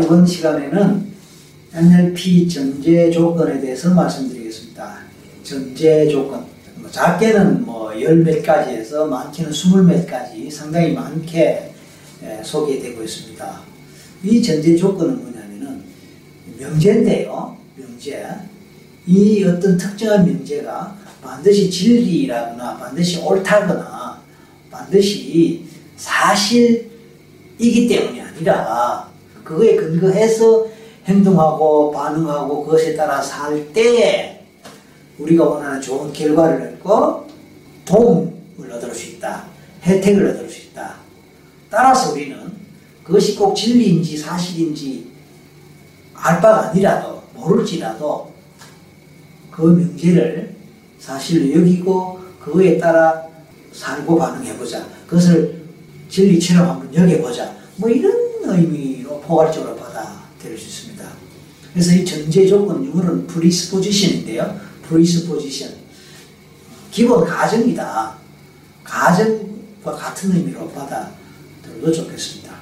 이번 시간에는 NLP 전제 조건에 대해서 말씀드리겠습니다. 전제 조건. 뭐 작게는 뭐열몇 가지에서 많게는 스물 몇 가지 상당히 많게 예, 소개되고 있습니다. 이 전제 조건은 뭐냐면은 명제인데요. 명제. 이 어떤 특정한 명제가 반드시 진리라거나 반드시 옳다거나 반드시 사실이기 때문이 아니라 그거에 근거해서 행동하고 반응하고 그것에 따라 살때 우리가 원하는 좋은 결과를 얻고 도움을 얻을 수 있다. 혜택을 얻을 수 있다. 따라서 우리는 그것이 꼭 진리인지 사실인지 알 바가 아니라도 모를지라도 그 명제를 사실로 여기고 그거에 따라 살고 반응해보자. 그것을 진리처럼 한번 여겨보자. 뭐 이런 의미 로 포괄적으로 받아들일 수 있습니다. 그래서 이 전제 조건, 영어로는 프리스포지션인데요. 프리스포지션. 기본 가정이다. 가정과 같은 의미로 받아들여도 좋겠습니다.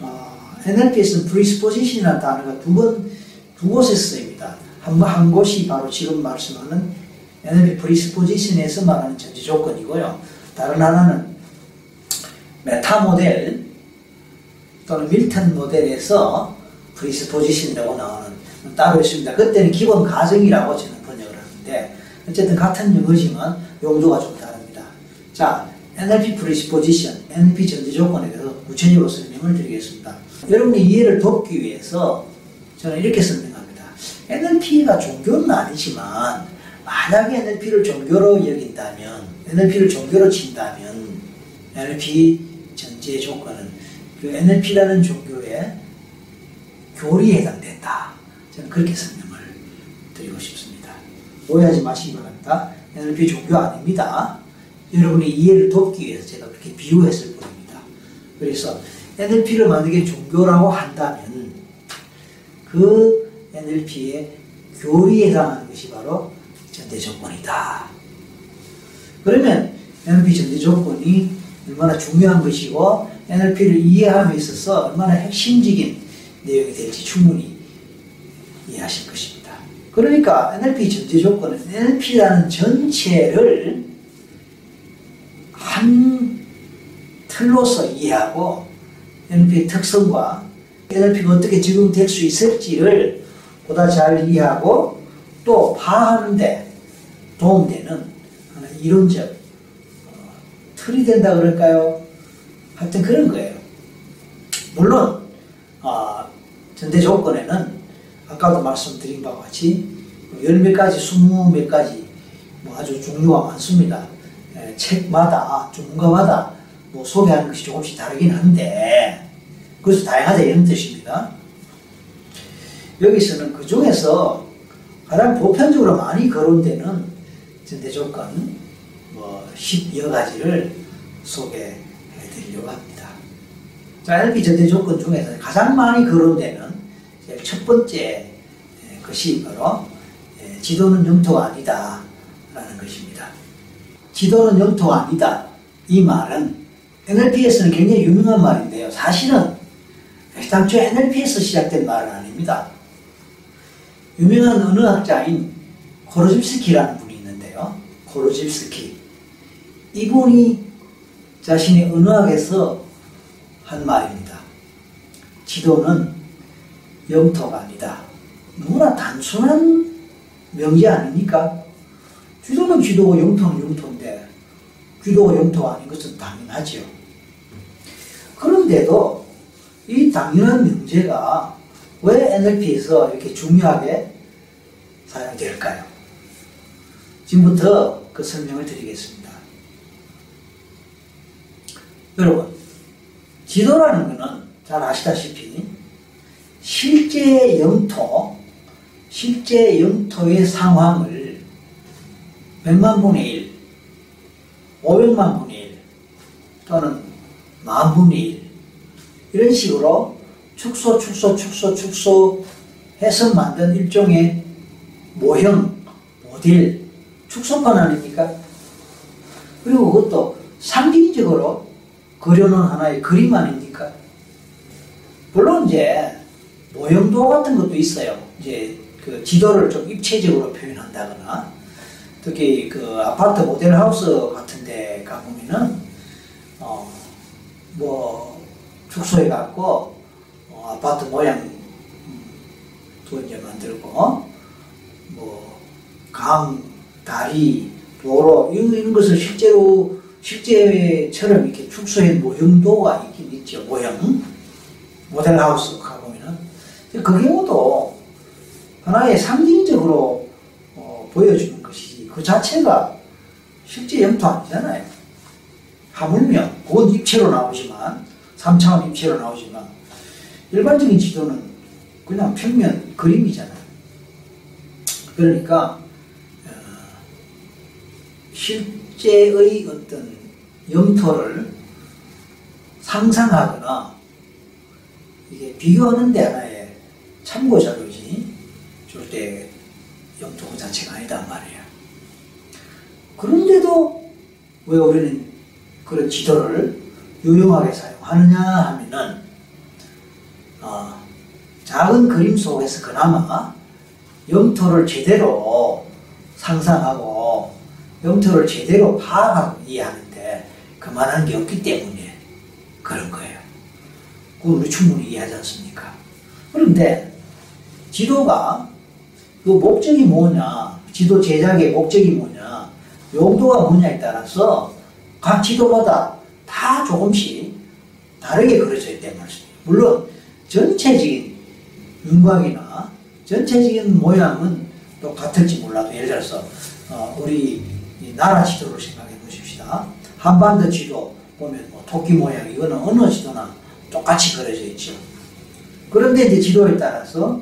어, NLP에서는 프리스포지션이라는 단어가 두 번, 두 곳에 쓰입니다. 한, 한 곳이 바로 지금 말씀하는 NLP presupposition에서 말하는 전제 조건이고요. 다른 하나는 meta model 또는 Milton model에서 presupposition이라고 나오는 따로 있습니다. 그때는 기본 가정이라고 저는 번역을 하는데 어쨌든 같은 영어지만 용도가 좀 다릅니다. 자, NLP presupposition, NLP 전제 조건에 대해서 구체적으로 설명을 드리겠습니다. 여러분의 이해를 돕기 위해서 저는 이렇게 설명합니다. NLP가 종교는 아니지만 만약에 NLP를 종교로 여긴다면, NLP를 종교로 친다면 NLP 전제 조건은 그 NLP라는 종교의 교리에 해당된다. 저는 그렇게 설명을 드리고 싶습니다. 오해하지 마시기 바랍니다. NLP 종교 아닙니다. 여러분의 이해를 돕기 위해서 제가 그렇게 비유했을 뿐입니다. 그래서 NLP를 만약에 종교라고 한다면 그 NLP의 교리에 해당하는 것이 바로 전제 조건이다. 그러면 NLP 전제 조건이 얼마나 중요한 것이고 NLP를 이해함에 있어서 얼마나 핵심적인 내용이 될지 충분히 이해하실 것입니다. 그러니까 NLP 전제 조건은 NLP라는 전체를 한 틀로서 이해하고 NLP의 특성과 NLP가 어떻게 적용될 수 있을지를 보다 잘 이해하고 또 파하는데 도움되는 이론적 어, 틀이 된다 그럴까요? 하여튼 그런 거예요. 물론 어, 전제 조건에는 아까도 말씀드린 바와 같이 열몇 가지, 스무 몇 가지 뭐 아주 종류가 많습니다. 에, 책마다 전문가마다 뭐 소개하는 것이 조금씩 다르긴 한데 그래서 다양하다 이런 뜻입니다. 여기서는 그 중에서 가장 보편적으로 많이 거론되는 전제 조건 뭐 10여 가지를 소개해 드리려고 합니다. 자, NLP 전제 조건 중에서 가장 많이 거론되는 첫 번째 것이 바로 지도는 영토가 아니다 라는 것입니다. 지도는 영토가 아니다. 이 말은 NLP에서는 굉장히 유명한 말인데요. 사실은 당초 NLP에서 시작된 말은 아닙니다. 유명한 언어학자인 코로집스키라는 분이 있는데요. 코로집스키. 이분이 자신의 언어학에서 한 말입니다. 지도는 영토가 아니다. 너무나 단순한 명제 아닙니까? 지도는 지도고 영토는 영토인데 지도가 영토가 아닌 것은 당연하지요. 그런데도 이 당연한 명제가 왜 NLP에서 이렇게 중요하게 사용될까요? 지금부터 그 설명을 드리겠습니다. 여러분, 지도라는 것은 잘 아시다시피 실제 영토, 실제 영토의 상황을 100만 분의 1, 500만 분의 1 또는 만 분의 1 이런 식으로 축소, 축소, 축소, 축소 해서 만든 일종의 모형, 모델, 축소판 아닙니까? 그리고 그것도 상징적으로 그려놓은 하나의 그림 아닙니까? 물론 이제 모형도 같은 것도 있어요. 이제 그 지도를 좀 입체적으로 표현한다거나 특히 그 아파트 모델하우스 같은 데 가보면은 어 뭐 축소해 갖고 어 아파트 모양 도 이제 만들고 뭐 강, 다리, 도로 이런 것을 실제로 실제처럼 이렇게 축소해 모형도가 있긴 있죠. 모형 모델하우스 가보면은 그 경우도 하나의 상징적으로 어, 보여주는 것이지 그 자체가 실제 영토 아니잖아요. 하물며 그건 입체로 나오지만 3차원 입체로 나오지만 일반적인 지도는 그냥 평면 그림이잖아요. 그러니까 어, 실제의 어떤 영토를 상상하거나 이게 비교하는 데 하나의 참고 자료지 절대 영토 그 자체가 아니단 말이에요. 그런데도 왜 우리는 그런 지도를 유용하게 사용하느냐 하면은 어, 작은 그림 속에서 그나마 영토를 제대로 상상하고 영토를 제대로 파악하고 이해하는데 그만한 게 없기 때문에 그런 거예요. 그걸 충분히 이해하지 않습니까? 그런데 지도가 그 목적이 뭐냐, 지도 제작의 목적이 뭐냐, 용도가 뭐냐에 따라서 각 지도마다 다 조금씩 다르게 그려져 있단 말이에요. 물론 전체적인 윤곽이나 전체적인 모양은 똑같을지 몰라도 예를 들어서 어, 우리 나라 지도를 생각해 보십시다. 한반도 지도 보면 뭐 토끼 모양 이거는 어느 지도나 똑같이 그려져 있죠. 그런데 이제 지도에 따라서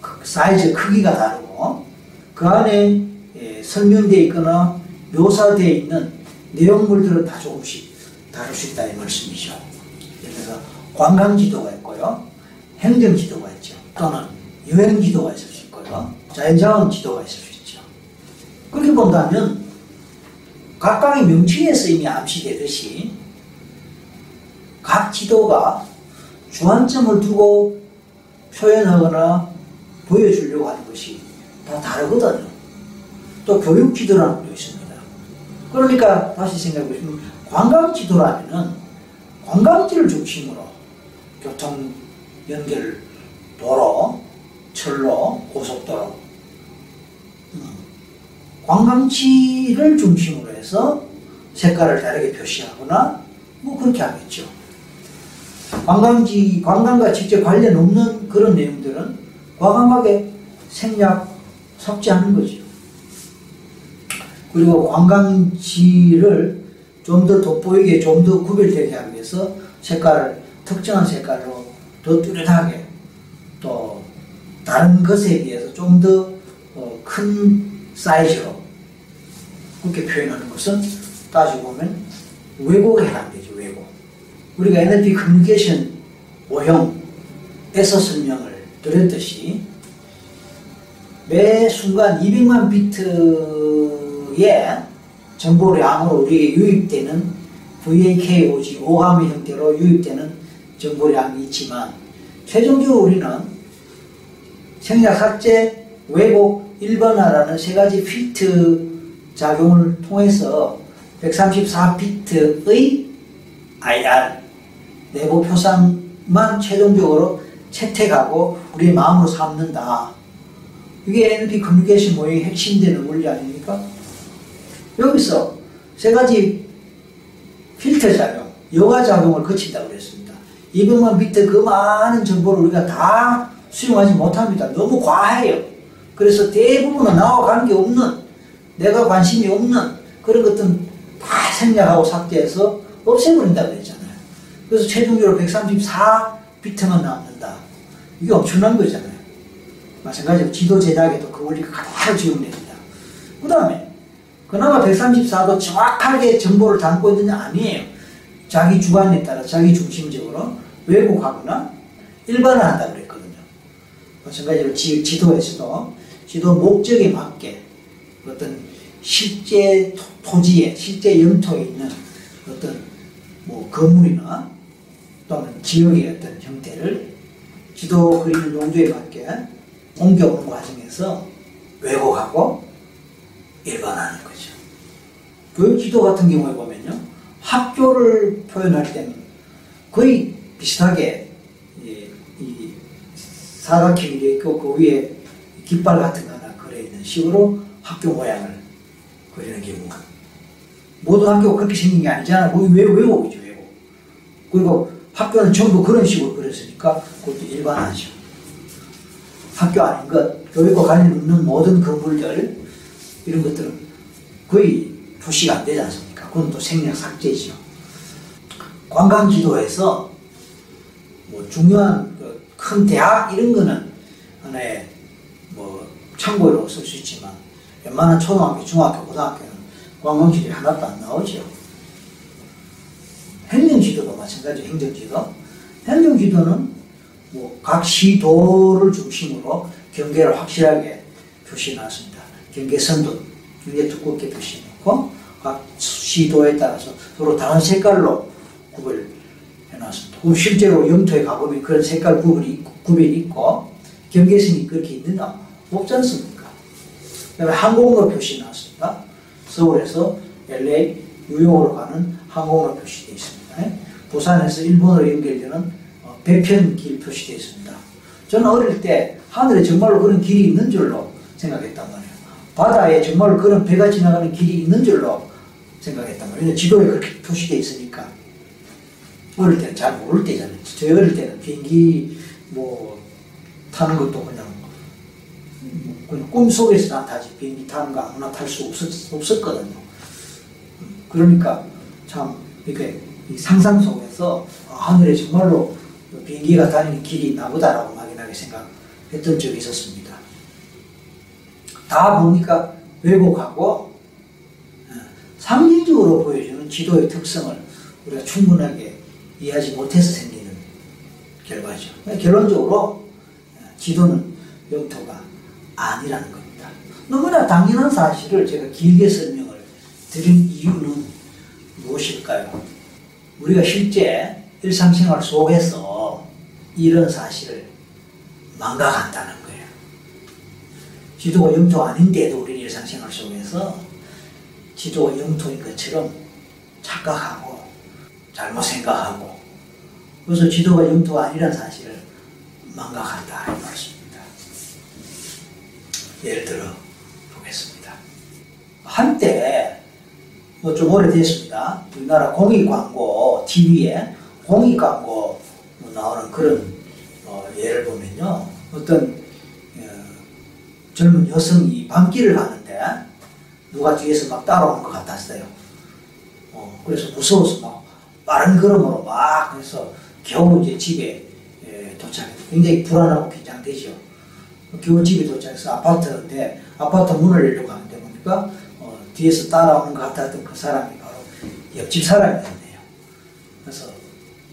그 사이즈 크기가 다르고 그 안에 예, 설명되어 있거나 묘사되어 있는 내용물들은 다 조금씩 다를 수 있다 이 말씀이죠. 예를 들어서 관광 지도가 있고요. 행정 지도가 있죠. 또는 여행 지도가 있을 수 있고요. 자연자원 지도가 있을 수 있죠. 그렇게 본다면 각각의 명칭에서 이미 암시되듯이 각 지도가 주안점을 두고 표현하거나 보여주려고 하는 것이 다 다르거든요. 또 교육 지도라는 것도 있습니다. 그러니까 다시 생각해 보시면 관광 지도라면은 관광지를 중심으로 교통 연결 도로, 철로, 고속도로 음, 관광지를 중심으로 해서 색깔을 다르게 표시하거나 뭐 그렇게 하겠죠. 관광지, 관광과 직접 관련 없는 그런 내용들은 과감하게 생략, 삭제하는 거죠. 그리고 관광지를 좀 더 돋보이게, 좀 더 구별되게 하기 위해서 색깔을, 특정한 색깔로 더 뚜렷하게 또 다른 것에 비해서 좀 더큰 어, 사이즈로 그렇게 표현하는 것은 따지고 보면 왜곡에 해당되죠, 왜곡. 우리가 NLP 커뮤니케이션 모형에서 설명을 드렸듯이 매 순간 200만 비트의 정보량으로 우리에게 유입되는 VAK 오지 오감의 형태로 유입되는 정보량이 있지만 최종적으로 우리는 생략 삭제, 왜곡, 1번화라는 세 가지 필트 작용을 통해서 134비트의 IR 내부 표상만 최종적으로 채택하고 우리의 마음으로 삼는다. 이게 NLP 커뮤니케이션 모형의 핵심되는 원리 아닙니까? 여기서 세 가지 필터 작용, 여과 작용을 거친다고 그랬습니다. 200만 비트 그 많은 정보를 우리가 다 수용하지 못합니다. 너무 과해요. 그래서 대부분은 나와 관계없는, 내가 관심이 없는 그런 것들은 다 생략하고 삭제해서 없애버린다고 했잖아요. 그래서 최종적으로 134 비트만 남는다. 이게 엄청난 거잖아요. 마찬가지로 지도 제작에도 그 원리가 가득 적용됩니다. 그 다음에 그나마 134도 정확하게 정보를 담고 있느냐 아니에요. 자기 주관에 따라 자기 중심적으로 왜곡하거나 일반화한다 그랬거든요. 마찬가지로 지, 지도에서도 지도 목적에 맞게 어떤 실제 토지에 실제 영토에 있는 어떤 뭐 건물이나 또는 지역의 어떤 형태를 지도 그리는 용도에 맞게 옮겨오는 과정에서 왜곡하고 일반화하는 거죠. 교육 지도 같은 경우에 보면요. 학교를 표현할 때는 거의 비슷하게 이, 이 사각형이 있고 그 위에 깃발 같은 거 하나 그려 있는 식으로 학교 모양을 그리는 경우가 모든 학교가 그렇게 생긴 게 아니잖아. 왜 왜곡이죠 왜곡. 그리고 학교는 전부 그런 식으로 그렸으니까 그것도 일반화죠. 학교 아닌 것, 교육과 관련 있는 모든 건물들 이런 것들은 거의 표시가 안 되지 않습니까? 그건 또 생략 삭제죠. 관광 지도에서 뭐 중요한 그 큰 대학 이런 거는 하나의 뭐 참고로 쓸 수 있지만 웬만한 초등학교, 중학교, 고등학교는 관광지도에 하나도 안 나오죠. 행정지도도 마찬가지 행정지도. 행정지도는 뭐 각 시도를 중심으로 경계를 확실하게 표시해 놨습니다. 경계선도 굉장히 두껍게 표시해 놓고 각 시도에 따라서 서로 다른 색깔로 구별해 놨습니다. 그럼 실제로 영토에 가보면 그런 색깔 구분이 구별이 있고 경계선이 그렇게 있느냐? 없지 않습니까? 그다음에 항공으로 표시해 놨습니다. 서울에서 LA, 뉴욕으로 가는 항공으로 표시되어 있습니다. 부산에서 일본으로 연결되는 어, 배편길 표시되어 있습니다. 저는 어릴 때 하늘에 정말로 그런 길이 있는 줄로 생각했단 말이에요. 바다에 정말로 그런 배가 지나가는 길이 있는 줄로 생각했단 말이에요. 지도에 그렇게 표시되어 있으니까. 어릴 때는 잘 모를 때잖아요. 저희 어릴 때는 비행기 뭐 타는 것도 그냥 꿈속에서 나타지 비행기 타는 거 아무나 탈 수 없었, 없었거든요. 그러니까 참 이렇게 상상 속에서 하늘에 정말로 비행기가 다니는 길이 있나 보다라고 막연하게 생각했던 적이 있었습니다. 다 보니까 왜곡하고 어, 상징적으로 보여주는 지도의 특성을 우리가 충분하게 이해하지 못해서 생기는 결과죠. 결론적으로 어, 지도는 영토가 아니라는 겁니다. 너무나 당연한 사실을 제가 길게 설명을 드린 이유는 무엇일까요? 우리가 실제 일상생활 속에서 이런 사실을 망각한다는 거예요. 지도가 영토 아닌데도 우리 일상생활 속에서 지도가 영토인 것처럼 착각하고 잘못 생각하고 그래서 지도가 영토가 아니라는 사실을 망각한다 이 말씀입니다. 예를 들어 보겠습니다. 한때 뭐좀 오래됐습니다. 우리나라 공익 광고 TV에 공익 광고 뭐 나오는 그런 어, 예를 보면요. 어떤 어, 젊은 여성이 밤길을 가는데 누가 뒤에서 막 따라오는 것 같았어요. 어, 그래서 무서워서 막 빠른 걸음으로 막 그래서 겨우 이제 집에 예, 도착해서 굉장히 불안하고 긴장되죠. 집에 도착해서 아파트인데 아파트 문을 열려고 하는데 보니까 어, 뒤에서 따라오는 것 같았던 그 사람이 바로 옆집 사람이었네요. 그래서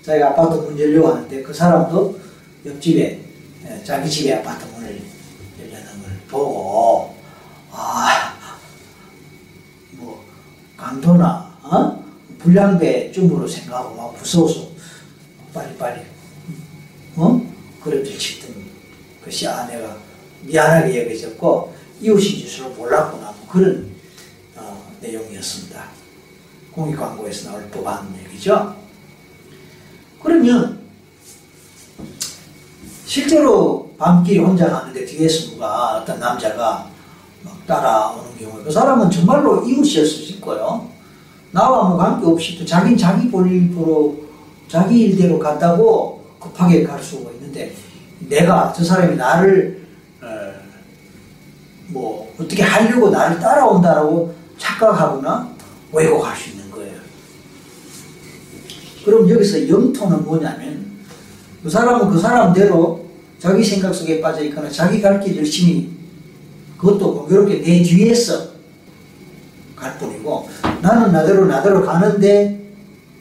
자기가 아파트 문 열려고 하는데 그 사람도 옆집에 예, 자기 집에 아파트 문을 열려는 걸 보고 아 뭐 강도나 어? 불량배 쯤으로 생각하고 막 무서워서 빨리빨리 어? 그림질 치던 것이 아내가 미안하게 여겨졌고 이웃인 줄을 몰랐구나 뭐 그런 어, 내용이었습니다. 공익광고에서 나올 법한 얘기죠. 그러면 실제로 밤길에 혼자 가는데 뒤에서 누가 어떤 남자가 막 따라오는 경우에 그 사람은 정말로 이웃이었을 수 있고요. 나와 뭐 관계없이 또 자기는 자기 볼일 보러 자기 일대로 간다고 급하게 갈 수가 있는데 내가 저 사람이 나를 어, 뭐 어떻게 하려고 나를 따라온다라고 착각하거나 왜곡할 수 있는 거예요. 그럼 여기서 영토는 뭐냐면 그 사람은 그 사람대로 자기 생각 속에 빠져 있거나 자기 갈 길 열심히 그것도 공교롭게 내 뒤에서 갈 뿐이고 나는 나대로 나대로 가는데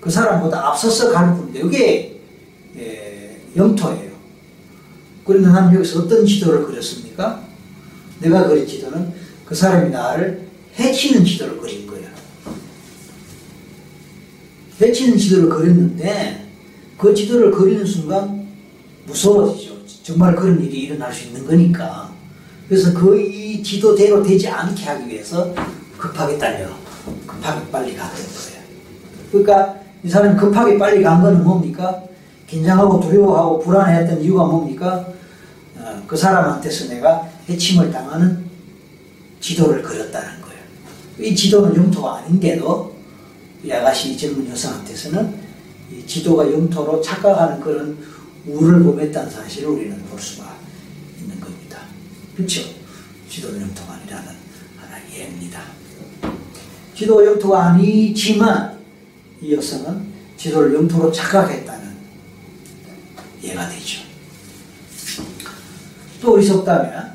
그 사람보다 앞서서 가는 뿐인데 이게 예, 영토예요. 그런데 나는 여기서 어떤 지도를 그렸습니까? 내가 그린 지도는 그 사람이 나를 해치는 지도를 그린 거예요. 해치는 지도를 그렸는데 그 지도를 그리는 순간 무서워지죠. 정말 그런 일이 일어날 수 있는 거니까. 그래서 그 이 지도대로 되지 않게 하기 위해서 급하게 달려. 급하게 빨리 갔던 거예요. 그러니까 이 사람이 급하게 빨리 간 거는 뭡니까? 긴장하고 두려워하고 불안해했던 이유가 뭡니까? 어, 그 사람한테서 내가 해침을 당하는 지도를 그렸다는 거예요. 이 지도는 영토가 아닌데도 이 아가씨 젊은 여성한테서는 이 지도가 영토로 착각하는 그런 우를 범했다는 사실을 우리는 볼 수가 있는 겁니다. 그렇죠? 지도는 영토가 아니라는 하나의 예입니다. 지도 영토가 아니지만 이 여성은 지도를 영토로 착각했다는 예가 되죠. 또 어리석다면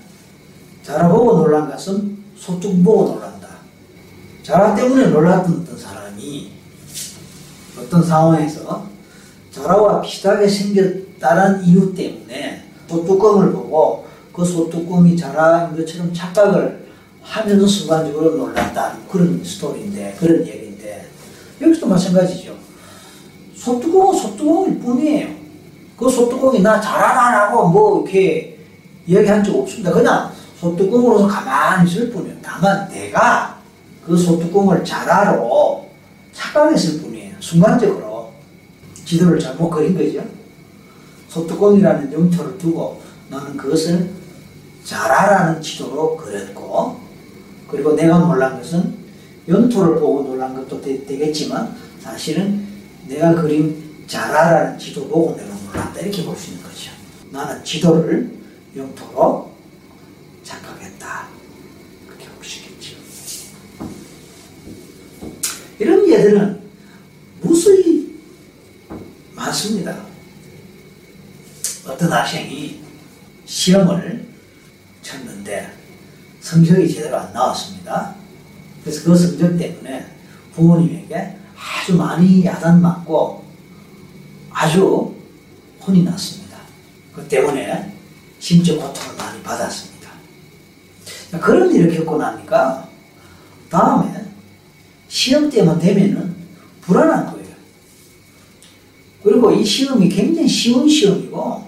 자라 보고 놀란 것은 소뚝 보고 놀란다. 자라 때문에 놀랐던 어떤 사람이 어떤 상황에서 자라와 비슷하게 생겼다는 이유 때문에 소뚜껑을 보고 그 소뚜껑이 자라인 것처럼 착각을 하면서 순간적으로 놀랐다. 그런 스토리인데, 그런 얘기인데, 여기서도 마찬가지죠. 소뚜껑은 소뚜껑일 뿐이에요. 그 소뚜껑이 나 잘하라라고 뭐 이렇게 이야기한 적 없습니다. 그냥 소뚜껑으로서 가만히 있을 뿐이에요. 다만 내가 그 소뚜껑을 잘하러 착각했을 뿐이에요. 순간적으로 지도를 잘못 그린 거죠. 소뚜껑이라는 영토를 두고 나는 그것을 잘하라는 지도로 그렸고 그리고 내가 놀란 것은 연토를 보고 놀란 것도 되, 겠지만 사실은 내가 그린 잘하라는 지도 보고 내가 놀랐다 이렇게 볼 수 있는 거죠. 나는 지도를 영토로 착각했다. 그렇게 있겠죠. 이런 예들은 무수히 많습니다. 어떤 학생이 시험을 쳤는데 성적이 제대로 안 나왔습니다. 그래서 그 성적 때문에 부모님에게 아주 많이 야단 맞고 아주 혼이 났습니다. 그 때문에 심적 고통을 많이 받았습니다. 그런 일을 겪고 나니까 다음에 시험 때만 되면은 불안한 거예요. 그리고 이 시험이 굉장히 쉬운 시험이고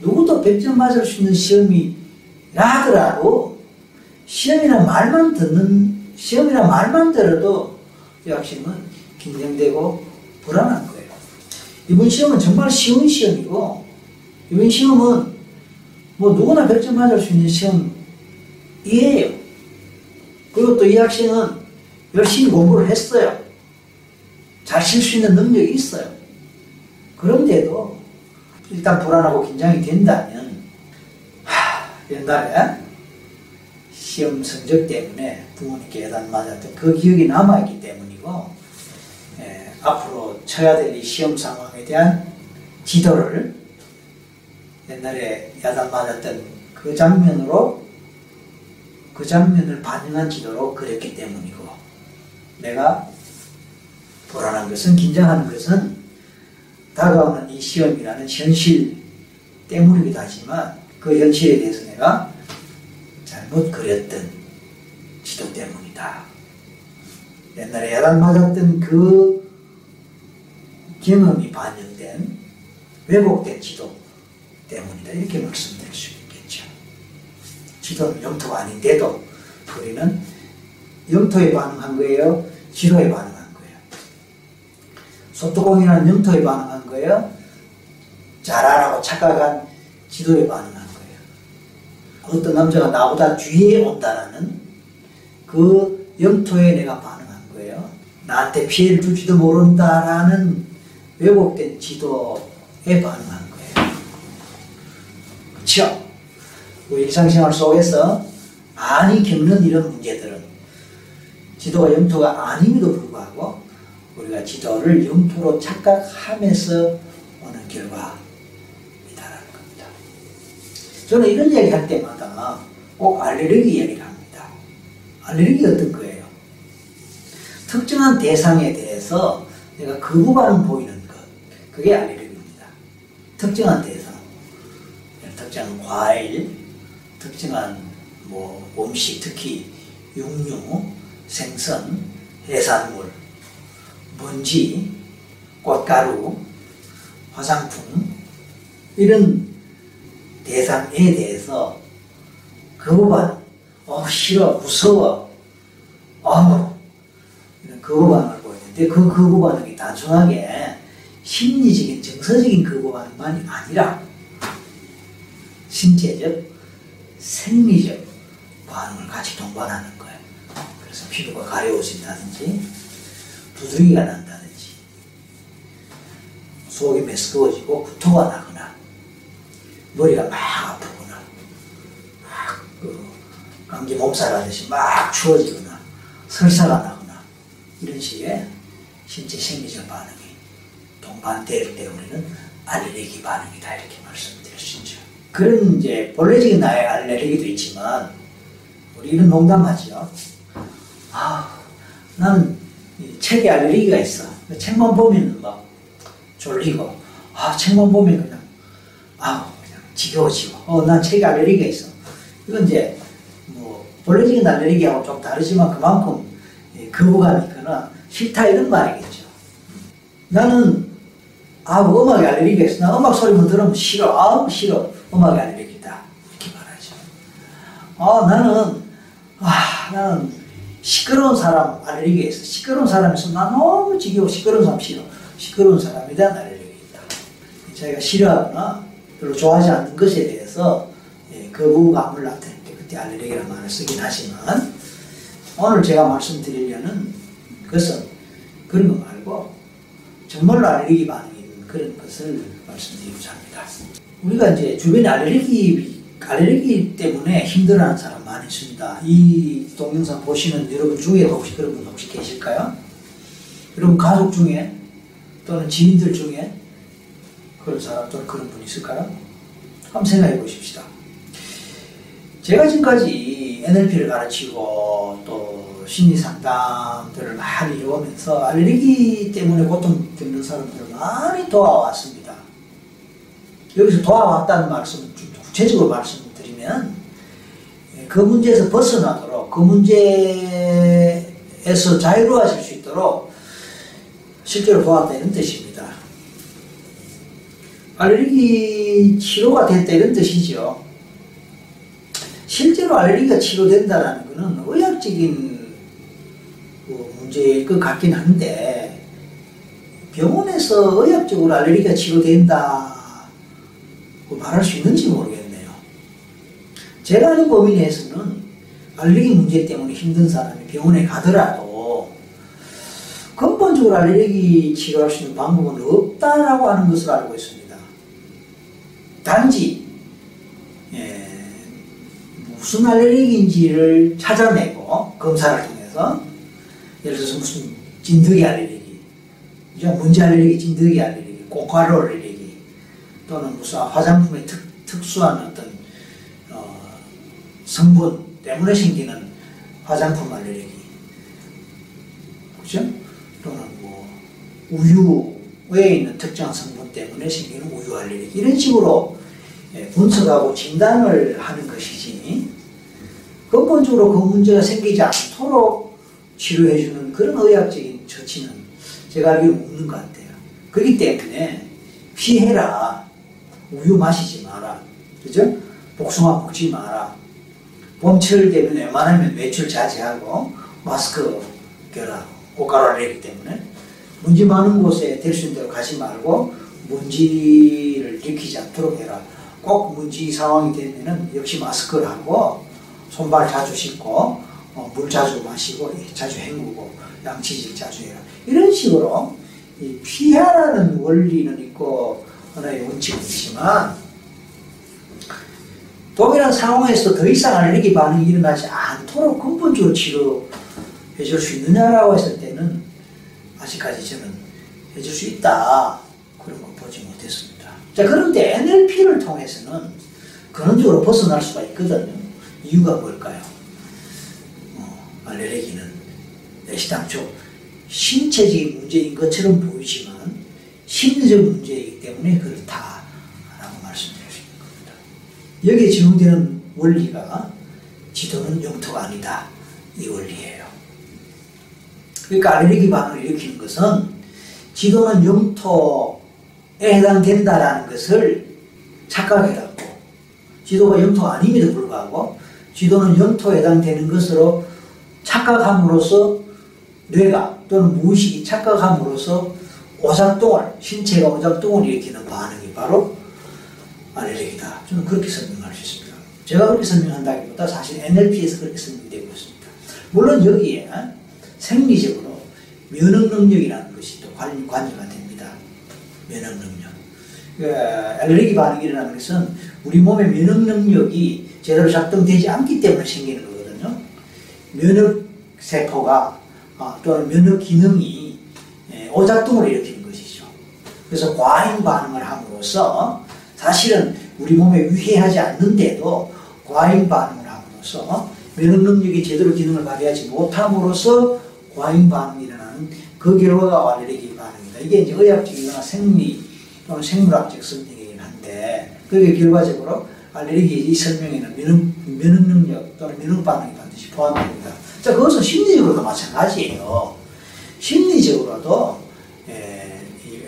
누구도 100점 맞을 수 있는 시험이라 하더라도 시험이란 말만 듣는 시험이란 말만 들어도 이 학생은 긴장되고 불안한 거예요. 이번 시험은 정말 쉬운 시험이고 이번 시험은 뭐 누구나 100점 맞을 수 있는 시험이에요. 그리고 또 이 학생은 열심히 공부를 했어요. 잘 칠 수 있는 능력이 있어요. 그런데도 일단 불안하고 긴장이 된다면 하, 옛날에 시험 성적 때문에 부모님께 예단 맞았던 그 기억이 남아있기 때문이고 예, 앞으로 쳐야 될 이 시험 상황에 대한 지도를 옛날에 야단 맞았던 그 장면으로 그 장면을 반영한 지도로 그렸기 때문이고 내가 불안한 것은 긴장하는 것은 다가오는 이 시험이라는 현실 때문이기도 하지만 그 현실에 대해서 내가 잘못 그렸던 지도 때문이다. 옛날에 야단 맞았던 그 경험이 반영된 왜곡된 지도 때문이다. 이렇게 말씀드릴 수 있겠죠. 지도는 영토가 아닌데도 우리는 영토에 반응한 거예요? 지도에 반응한 거예요? 소뚜껑이라는 영토에 반응한 거예요? 잘하라고 착각한 지도에 반응한 거예요. 어떤 남자가 나보다 뒤에 온다라는 그 영토에 내가 반응한 거예요. 나한테 피해를 줄지도 모른다라는 왜곡된 지도에 반응한. 그렇죠? 우리 일상생활 속에서 많이 겪는 이런 문제들은 지도가 영토가 아님에도 불구하고 우리가 지도를 영토로 착각하면서 오는 결과이다라는 겁니다. 저는 이런 얘기 할 때마다 꼭 알레르기 얘기를 합니다. 알레르기 어떤 거예요? 특정한 대상에 대해서 내가 거부 반응 보이는 것. 그게 알레르기입니다. 특정한 대상. 특정한 과일, 특정한 뭐 음식, 특히 육류, 생선, 해산물, 먼지, 꽃가루, 화장품 이런 대상에 대해서 거부반, 어, 싫어, 무서워, 어, 이런 거부반응을 보이는데 그 거부반응이 단순하게 심리적인, 정서적인 거부반응만이 아니라 신체적, 생리적 반응을 같이 동반하는 거예요. 그래서 피부가 가려워진다든지, 두드러기가 난다든지, 속이 메스꺼워지고 구토가 나거나, 머리가 막 아프거나, 막 그, 감기 몸살 하듯이 막 추워지거나, 설사가 나거나, 이런 식의 신체 생리적 반응이 동반될 때 우리는 알레르기 반응이다 이렇게 있죠. 그런 이제 본래적인 나의 알레르기도 있지만 우리는 농담하죠. 아, 나는 책에 알레르기가 있어. 책만 보면 막 졸리고, 아, 책만 보면 그냥, 아, 그냥 지겨워지고, 어, 난 책에 알레르기가 있어. 이건 이제 뭐 본래적인 알레르기하고 좀 다르지만 그만큼 거부감이 있거나 싫다 이런 말이겠죠. 나는 아, 뭐 음악에 알레르기가 있어. 나 음악 소리만 들으면 싫어. 아, 싫어. 음악에 알레르기다. 이렇게 말하죠. 아, 나는, 아, 나는 시끄러운 사람 알레르기가 있어. 시끄러운 있으면 나 너무 지겨워. 시끄러운 사람 싫어. 시끄러운 사람에 대한 알레르기다. 자기가 싫어하거나 별로 좋아하지 않는 것에 대해서 예, 거부감을 나타낼 때 그때 알레르기라는 말을 쓰긴 하지만 오늘 제가 말씀드리려는 것은 그런 거 말고 정말로 알레르기 있는 그런 것을 말씀드리고자 합니다. 우리가 이제 주변에 알레르기, 알레르기 때문에 힘들어하는 사람 많이 있습니다. 이 동영상 보시는 여러분 중에도 혹시 그런 분 혹시 계실까요? 여러분 가족 중에 또는 지인들 중에 그런 사람 또는 그런 분 있을까요? 한번 생각해 보십시다. 제가 지금까지 NLP를 가르치고 또 심리 상담들을 많이 이루면서 알레르기 때문에 고통 겪는 사람들을 많이 도와왔습니다. 여기서 도와왔다는 말씀을 좀 구체적으로 말씀드리면 예, 그 문제에서 벗어나도록 그 문제에서 자유로워질 수 있도록 실제로 이런 뜻입니다. 알레르기 치료가 됐다 이런 뜻이죠. 실제로 알레르기가 치료된다는 것은 의학적인 그 문제일 것 같긴 한데 병원에서 의학적으로 알레르기가 치료된다 말할 수 있는지 모르겠네요. 제가 아는 범위 내에서는 알레르기 문제 때문에 힘든 사람이 병원에 가더라도 근본적으로 알레르기 치료할 수 있는 방법은 없다라고 하는 것을 알고 있습니다. 단지 예, 무슨 알레르기인지를 찾아내고 검사를 통해서 예를 들어서 무슨 진드기 알레르기, 문제 알레르기, 진드기 알레르기, 고가루 알레르기 또는 무슨 화장품의 특, 특수한 어떤 어, 성분 때문에 생기는 화장품 알레르기, 그죠? 또는 뭐 우유에 있는 특정 성분 때문에 생기는 우유 알레르기 이런 식으로 예, 분석하고 진단을 하는 것이지 근본적으로 그 문제가 생기지 않도록 치료해주는 그런 의학적인 처치는 제가 알기로 없는 것 같아요. 그렇기 때문에 피해라. 우유 마시지 마라. 그죠? 복숭아 먹지 마라. 봄철 되면 웬만하면 외출 자제하고 마스크 껴라. 고가루 알레르기 때문에. 문제 많은 곳에 될 수 있는 대로 가지 말고 먼지를 일으키지 않도록 해라. 꼭 문제 상황이 되면은 역시 마스크를 하고 손발 자주 씻고 어, 물 자주 마시고 예, 자주 헹구고 양치질 자주 해라. 이런 식으로 피하라는 원리는 있고 하나의 원칙은 있지만 동일한 상황에서 더 이상 알레르기 반응이 일어나지 않도록 근본적으로 치료해 줄 수 있느냐라고 했을 때는 아직까지 저는 해줄 수 있다. 그런 건 보지 못했습니다. 자, 그런데 NLP를 통해서는 근원적으로 벗어날 수가 있거든요. 이유가 뭘까요? 어, 알레르기는 내시당초 신체적인 문제인 것처럼 보이지만 심리적 문제이기 때문에 그렇다라고 말씀드릴 수 있는 겁니다. 여기에 적용되는 원리가 지도는 영토가 아니다. 이 원리예요. 그러니까 알레르기 반응을 일으키는 것은 지도는 영토 해당된다라는 것을 착각해갖고 지도가 영토 아님에도 불구하고 지도는 영토에 해당되는 것으로 착각함으로써 뇌가 또는 무의식이 착각함으로써 오작동을 신체가 오작동을 일으키는 반응이 바로 알레르기다. 저는 그렇게 설명할 수 있습니다. 제가 그렇게 설명한다기보다 사실 NLP에서 그렇게 설명되고 있습니다. 물론 여기에 생리적으로 면역 능력이라는 것이 또 관, 관여가 됩니다. 면역 능력. 그 알레르기 반응이 일어나는 것은 우리 몸의 면역 능력이 제대로 작동되지 않기 때문에 생기는 거거든요. 면역 세포가 아, 또는 면역 기능이 예, 오작동을 것이죠. 그래서 과잉 반응을 함으로써 사실은 우리 몸에 위해하지 않는데도 과잉 반응을 함으로써 면역 능력이 제대로 기능을 발휘하지 못함으로써 과잉 반응이 일어나는 그 결과가 알레르기 반응이다. 이게 이제 의학적이거나 생리 또는 생물학적 설명이긴 한데 그게 결과적으로 알레르기 이 설명에는 면역, 면역 능력 또는 면역 반응이 반드시 포함됩니다. 자, 그것은 심리적으로도 마찬가지예요. 심리적으로도 에,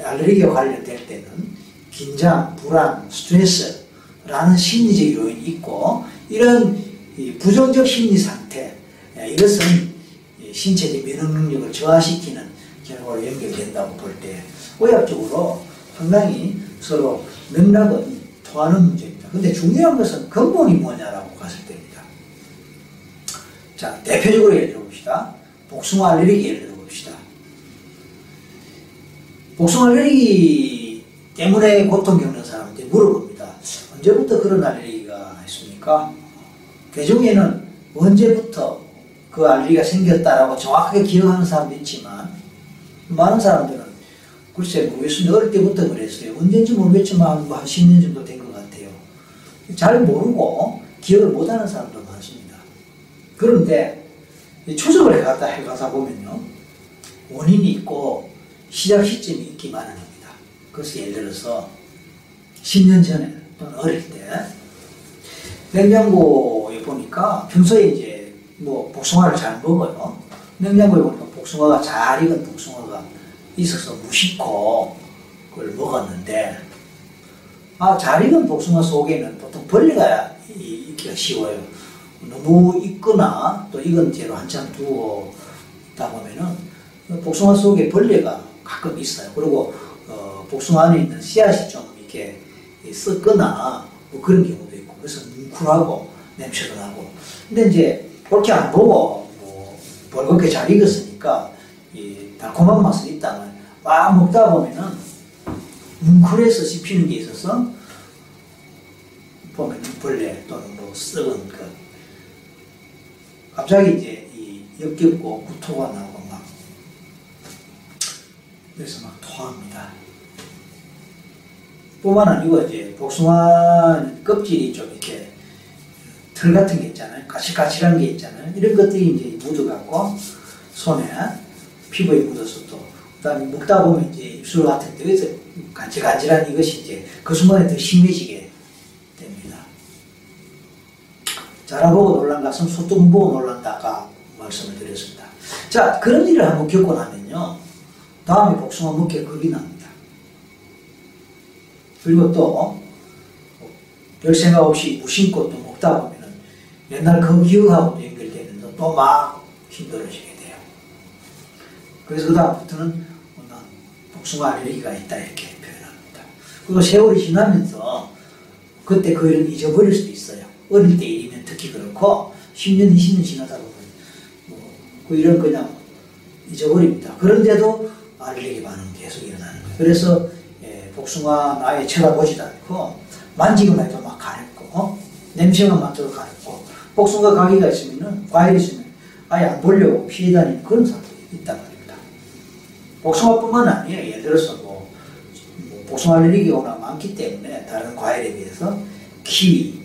알레르기와 관련될 때는 긴장, 불안, 스트레스라는 심리적 요인이 있고 이런 부정적 심리 상태 에, 이것은 신체적 면역 능력을 저하시키는 결과로 연결된다고 볼 때 의학적으로 상당히 서로 맥락은 통하는 문제입니다. 근데 중요한 것은 근본이 뭐냐라고 갔을 때입니다. 자, 대표적으로 예를 들어봅시다. 복숭아 알레르기 예를 들어봅시다. 복숭아 알레르기 때문에 고통 겪는 사람한테 물어봅니다. 언제부터 그런 알레르기가 있습니까? 개중에는 언제부터 그 알레르기가 생겼다라고 정확하게 기억하는 사람도 있지만 많은 사람들은 글쎄 모르겠습니다. 어릴 때부터 그랬어요. 언제인지 모르겠지만 뭐한 10년 정도 된 것 같아요. 잘 모르고 기억을 못하는 사람도 많습니다. 그런데 추적을 해가다 해가다 보면요. 원인이 있고 시작 시점이 있기 마련입니다. 그래서 예를 들어서 10년 전에 또는 어릴 때 냉장고에 보니까 평소에 이제 뭐 복숭아를 잘 먹어요. 냉장고에 보니까 복숭아가 잘 익은 복숭아가 있어서 무심코 그걸 먹었는데 아, 잘 익은 복숭아 속에는 보통 벌레가 있기가 쉬워요. 너무 익거나 또 익은 채로 한참 두고 있다 보면은 복숭아 속에 벌레가 가끔 있어요. 그리고 어, 복숭아 안에 있는 씨앗이 좀 이렇게 썩거나 뭐 그런 경우도 있고 그래서 뭉클하고 냄새도 나고 근데 이제 그렇게 안 보고 뭐 벌겋게 잘 익었으니까 이 달콤한 맛은 있다면 막 먹다 보면은 뭉클해서 씹히는 게 있어서 보면 벌레 또는 뭐 썩은 그 갑자기 이제 이 역겹고 구토가 나고 막 그래서 막 토합니다. 뿐만 아니고 이제 복숭아 껍질이 좀 이렇게 털 같은 게 있잖아요. 가실가실한 게 있잖아요. 이런 것들이 이제 묻어갖고 손에 피부에 묻어서 또 그다음에 먹다 보면 이제 입술 같은 데에서 간질간질한 이것이 이제 그 순간에 더 심해지게 됩니다. 자라보고 놀란 것은 소뚜껑 보고 놀란다가 말씀을 드렸습니다. 자 그런 일을 한번 겪고 나면요 다음에 복숭아 먹기에 겁이 납니다. 그리고 또 별 생각 없이 무심코 또 먹다 보면은 옛날 그 기억하고도 연결되면서 또 막 힘들어지게 돼요. 그래서 그 다음부터는 난 복숭아 알레르기가 있다 이렇게 표현합니다. 그리고 세월이 지나면서 그때 그 일을 잊어버릴 수도 있어요. 어릴 때 일이면 특히 그렇고 10년, 20년 지나다 보면 뭐 그 일은 그냥 잊어버립니다. 그런데도 알레르기 반응이 계속 일어나는 거예요. 그래서 예, 복숭아 아예 쳐다보지도 않고 만지기만 해도 막 가렵고 어? 냄새만 맡아도 가렵고 복숭아 가기가 있으면 과일이 있으면 아예 안 보려고 피해 다니는 그런 사람들이 있단 말입니다. 복숭아뿐만 아니에요. 예를 들어서 뭐, 뭐 복숭아 알레르기가 워낙 많기 때문에 다른 과일에 비해서 키위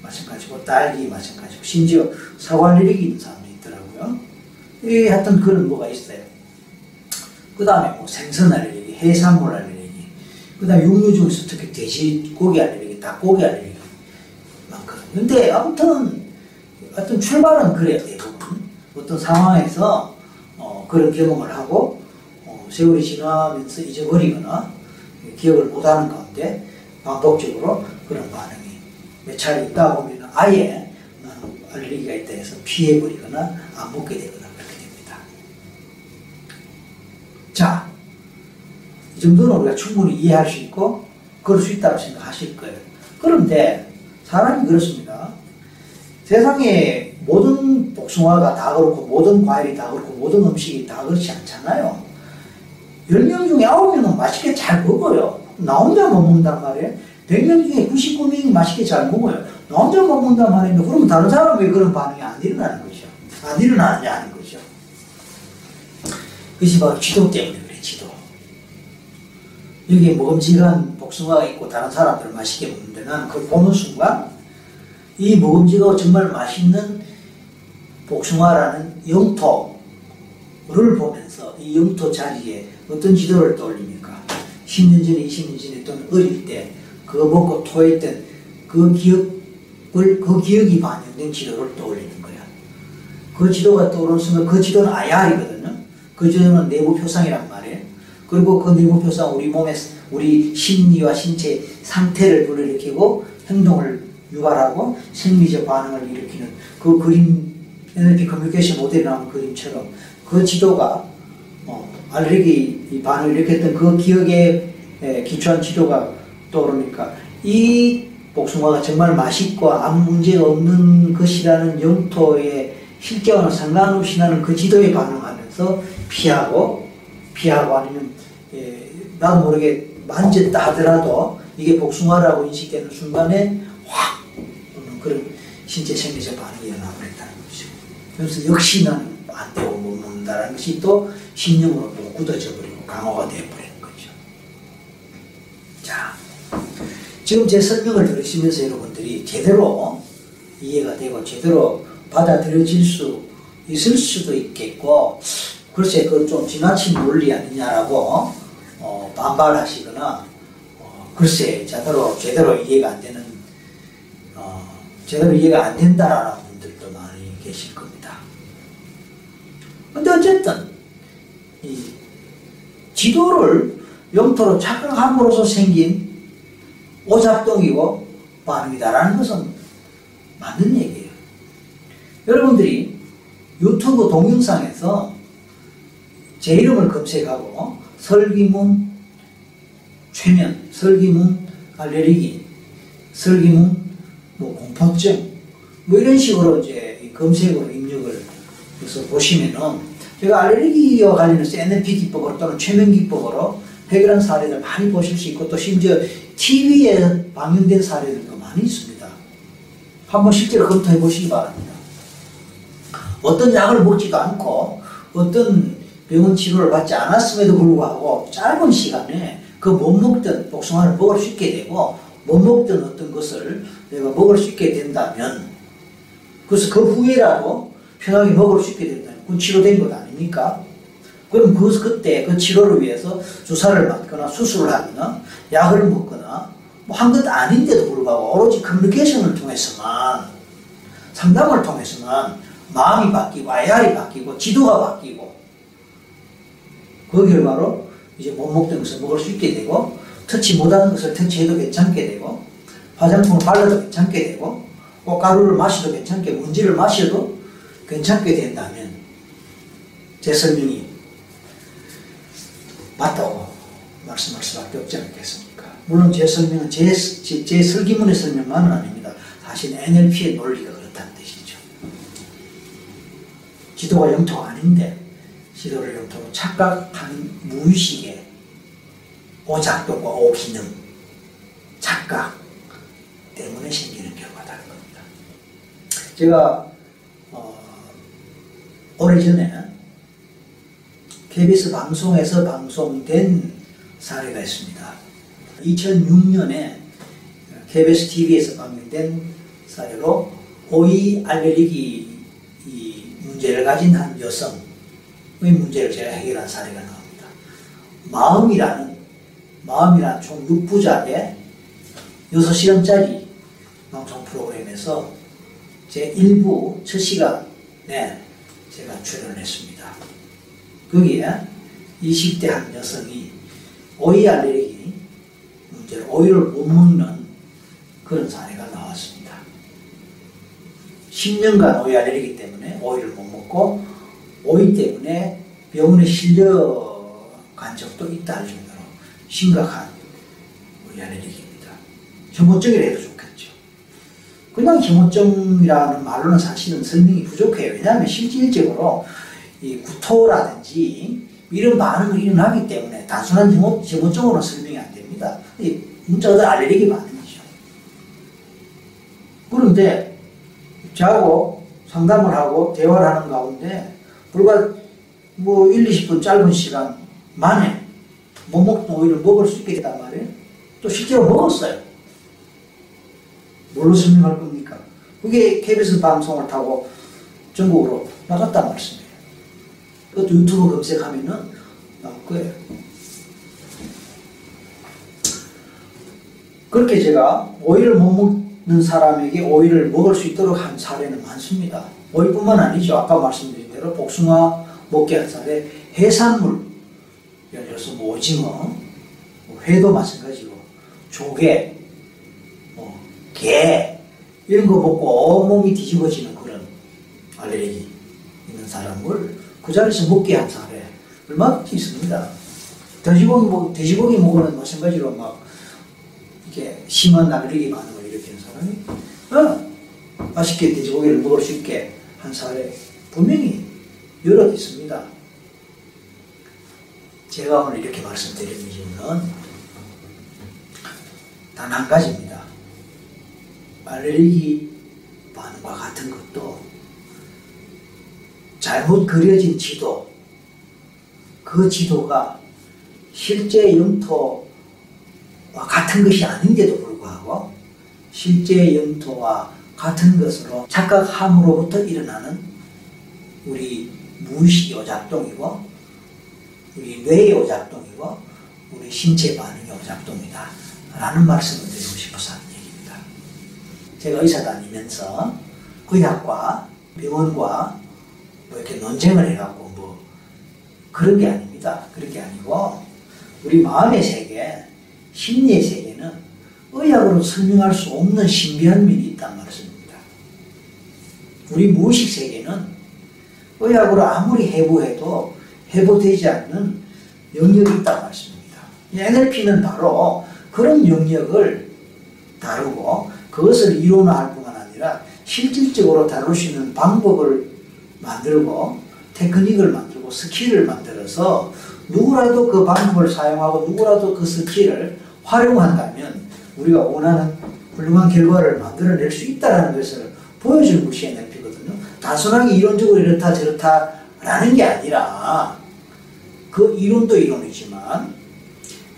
마찬가지고 딸기 마찬가지고 심지어 사과 알레르기 있는 사람도 있더라고요. 이 하여튼 그런 뭐가 있어요. 그 다음에 뭐 생선 알레르기, 해산물 알레르기, 그 다음에 육류 중에서 특히 돼지고기 알레르기, 닭고기 알레르기 많거든요. 근데 아무튼 어떤 출발은 그래요, 대부분. 어떤 상황에서 어, 그런 경험을 하고 어, 세월이 지나면서 잊어버리거나 기억을 못하는 가운데 반복적으로 그런 반응이 몇 차례 있다 보면 아예 알레르기가 있다 해서 피해버리거나 안 먹게 되거나 그렇게 됩니다. 자, 이 정도는 우리가 충분히 이해할 수 있고 그럴 수 있다고 생각하실 거예요. 그런데 사람이 그렇습니다. 세상에 모든 복숭아가 다 그렇고 모든 과일이 다 그렇고 모든 음식이 다 그렇지 않잖아요. 10명 중에 9명은 맛있게 잘 먹어요. 나 혼자 못 먹는단 말이에요. 100명 중에 99명이 맛있게 잘 먹어요. 나 혼자 못 먹는단 말이에요. 그러면 다른 사람은 왜 그런 반응이 안 일어나는 거죠? 안 일어나느냐 하는 거죠. 그것이 바로 지도 때문에 그래, 지도. 여기에 먹음직한 복숭아가 있고 다른 사람들 맛있게 먹는데 나는 그걸 보는 순간 이 먹음직하고 정말 맛있는 복숭아라는 영토를 보면서 이 영토 자리에 어떤 지도를 떠올립니까? 10년 전에 20년 전에 또는 어릴 때 그거 먹고 토했던 그 기억을 그 기억이 반영된 지도를 떠올리는 거야. 그 지도가 떠오르는 순간 그 지도는 IR이거든요. 그 지도는 내부 표상이란 말이에요. 그리고 그 내부 표상 우리 몸의 우리 심리와 신체 상태를 불러일으키고 행동을 유발하고 생리적 반응을 일으키는 그 그림 NLP 커뮤니케이션 모델이 나온 그림처럼 그 지도가 어, 알레르기 반응을 일으켰던 그 기억에 기초한 지도가 떠오르니까? 이 복숭아가 정말 맛있고 아무 문제가 없는 것이라는 영토의 실제와는 상관없이 나는 그 지도에 반응하면서 피하고 피하고 아니면 예, 나도 모르게 만졌다 하더라도 이게 복숭아라고 인식되는 순간에 확 그런 신체 생리적 반응이 일어나버렸다는 거죠. 그래서 역시 나는 안 되고 못 먹는다는 것이 또 신념으로 또 굳어져 버리고 강화가 되어버리는 거죠. 자, 지금 제 설명을 들으시면서 여러분들이 제대로 이해가 되고 제대로 받아들여질 수 있을 수도 있겠고 글쎄 그건 좀 지나친 논리 아니냐라고 어, 반발하시거나 어, 글쎄 제대로 제대로 이해가 안 되는 어, 제대로 이해가 안 된다라는 분들도 많이 계실 겁니다. 근데 어쨌든 이 지도를 영토로 착각함으로써 생긴 오작동이고 반응이다라는 것은 맞는 얘기예요. 여러분들이 유튜브 동영상에서 제 이름을 검색하고 설기문 최면, 설기문 알레르기, 설기문 뭐 공포증 뭐 이런 식으로 이제 검색으로 입력을 해서 보시면은 제가 알레르기와 관련해서 NLP 기법으로 또는 최면 기법으로 해결한 사례들 많이 보실 수 있고 또 심지어 TV에 방영된 사례들도 많이 있습니다. 한번 실제로 검토해 보시기 바랍니다. 어떤 약을 먹지도 않고 어떤 병원 치료를 받지 않았음에도 불구하고 짧은 시간에 그 못 먹던 복숭아를 먹을 수 있게 되고 못 먹던 어떤 것을 내가 먹을 수 있게 된다면 그래서 그 후에라도 편하게 먹을 수 있게 된다면 그건 치료된 것 아닙니까? 그럼 그, 그때 그 치료를 위해서 주사를 맞거나 수술을 하거나 약을 먹거나 뭐 한 것 아닌데도 불구하고 오로지 커뮤니케이션을 통해서만 상담을 통해서만 마음이 바뀌고 IR이 바뀌고 지도가 바뀌고 그 결과로 이제 못 먹던 것을 먹을 수 있게 되고 터치 못하는 것을 터치해도 괜찮게 되고 화장품을 발라도 괜찮게 되고 꽃가루를 마셔도 괜찮게 문지를 마셔도 괜찮게 된다면 제 설명이 맞다고 말씀할 수밖에 없지 않겠습니까? 물론 제 설명은 제, 제, 제 설기문의 설명만은 아닙니다. 사실 NLP의 논리가 그렇다는 뜻이죠. 지도가 영토가 아닌데 지도를 영토로 착각하는 무의식의 오작동과 오기능, 착각 때문에 생기는 결과다는 겁니다. 제가 어, 오래전에 KBS 방송에서 방송된 사례가 있습니다. 2006년에 KBS TV에서 방영된 사례로 오이 알레르기 문제를 가진 한 여성 의 문제를 제가 해결한 사례가 나옵니다. 마음이라는 마음이라는 총 6부작의 6시간짜리 방송 프로그램에서 제 1부 첫 시간에 제가 출연을 했습니다. 거기에 20대 한 여성이 오이 알레르기 문제로 오이를 못 먹는 그런 사례가 나왔습니다. 10년간 오이 알레르기 때문에 오이를 못 먹고 오이 때문에 병원에 실려간 적도 있다 할 정도로 심각한 오이 알레르기입니다. 혐오증이라 해도 좋겠죠. 그냥 혐오증이라는 말로는 사실은 설명이 부족해요. 왜냐하면 실질적으로 이 구토라든지 이런 반응이 일어나기 때문에 단순한 혐오, 혐오증으로 설명이 안 됩니다. 이 문자가 알레르기 반응이죠. 그런데 저하고 상담을 하고 대화를 하는 가운데 불과 뭐 1, 20분 짧은 시간 만에 못 먹던 오이를 먹을 수 있게 됐단 말이에요. 또 실제로 먹었어요. 뭘로 설명할 겁니까? 그게 KBS 방송을 타고 전국으로 나갔단 말씀이에요. 그것도 유튜브 검색하면은 나올 거예요. 그렇게 제가 오이를 못 먹는 사람에게 오이를 먹을 수 있도록 한 사례는 많습니다. 오이뿐만 아니죠. 아까 말씀드린 대로 복숭아 먹게 한 사례, 해산물, 예를 들어서 뭐 오징어, 뭐 회도 마찬가지고, 조개, 뭐 게, 이런 거 먹고 온몸이 뒤집어지는 그런 알레르기 있는 사람을 그 자리에서 먹게 한 사례 얼마든지 있습니다. 돼지고기 먹, 돼지고기 먹으면 마찬가지로 막 이렇게 심한 알레르기 반응을 일으키는 사람이 어, 맛있게 돼지고기를 먹을 수 있게 한 사례 분명히 여러 있습니다. 제가 오늘 이렇게 말씀드리는 이유는 단 한 가지입니다. 알레르기 반응과 같은 것도 잘못 그려진 지도, 그 지도가 실제 영토와 같은 것이 아닌데도 불구하고 실제 영토와 같은 것으로 착각함으로부터 일어나는 우리 무의식 오작동이고 우리 뇌의 오작동이고 우리 신체 반응의 오작동이다 라는 말씀을 드리고 싶어서 하는 얘기입니다. 제가 의사 다니면서 의학과 병원과 뭐 이렇게 논쟁을 해갖고 뭐 그런 게 아닙니다. 그런 게 아니고 우리 마음의 세계, 심리의 세계는 의학으로 설명할 수 없는 신비한 면이 있단 말씀입니다. 우리 무의식 세계는 의학으로 아무리 해부해도 해부되지 않는 영역이 있단 말씀입니다. NLP는 바로 그런 영역을 다루고 그것을 이론화할 뿐만 아니라 실질적으로 다룰 수 있는 방법을 만들고 테크닉을 만들고 스킬을 만들어서 누구라도 그 방법을 사용하고 누구라도 그 스킬을 활용한다면 우리가 원하는 훌륭한 결과를 만들어낼 수 있다는 것을 보여주는 것이 NLP거든요. 단순하게 이론적으로 이렇다 저렇다라는 게 아니라 그 이론도 이론이지만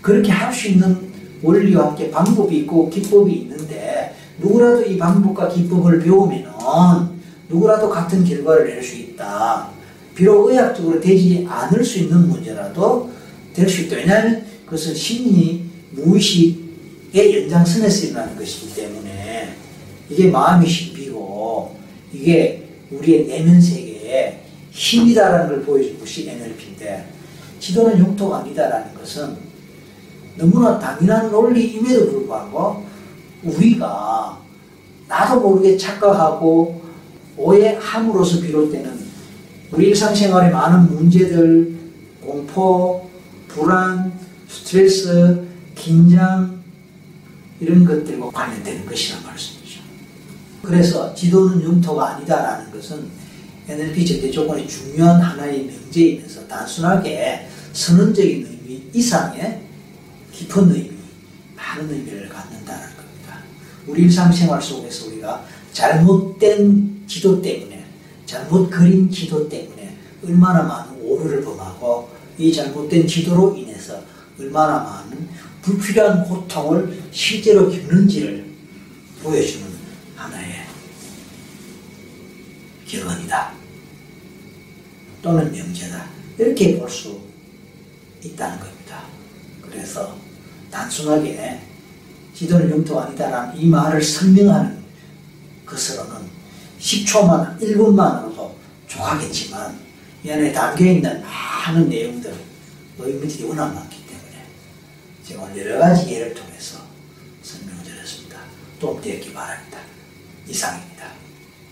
그렇게 할 수 있는 원리와 함께 방법이 있고 기법이 있는데 누구라도 이 방법과 기법을 배우면은 누구라도 같은 결과를 낼 수 있다. 비록 의학적으로 되지 않을 수 있는 문제라도 될 수 있다. 왜냐하면 그것은 심리, 무의식의 연장선에서 일어나는 것이기 때문에 이게 마음의 신비고 이게 우리의 내면 세계에 힘이다라는 걸 보여준 것이 NLP인데 지도는 용토가 아니다라는 것은 너무나 당연한 논리임에도 불구하고 우리가 나도 모르게 착각하고 오해함으로써 비롯되는 우리 일상생활의 많은 문제들, 공포, 불안, 스트레스, 긴장 이런 것들과 관련되는 것이란 말씀이죠. 그래서 지도는 영토가 아니다라는 것은 NLP 절대 조건의 중요한 하나의 명제이면서 단순하게 선언적인 의미 이상의 깊은 의미, 많은 의미를 갖는다는 겁니다. 우리 일상생활 속에서 우리가 잘못된 지도 때문에, 잘못 그린 지도 때문에 얼마나 많은 오류를 범하고 이 잘못된 지도로 인해서 얼마나 많은 불필요한 고통을 실제로 겪는지를 보여주는 하나의 결론이다. 또는 명제다. 이렇게 볼 수 있다는 겁니다. 그래서 단순하게 지도는 영토가 아니다라는 이 말을 설명하는 것으로는 10초만, 1분만으로도 좋아하겠지만 이 안에 담겨있는 많은 내용들, 의미들이 워낙 많기 때문에 제가 여러 가지 예를 통해서 설명을 드렸습니다. 도움되었기 바랍니다. 이상입니다.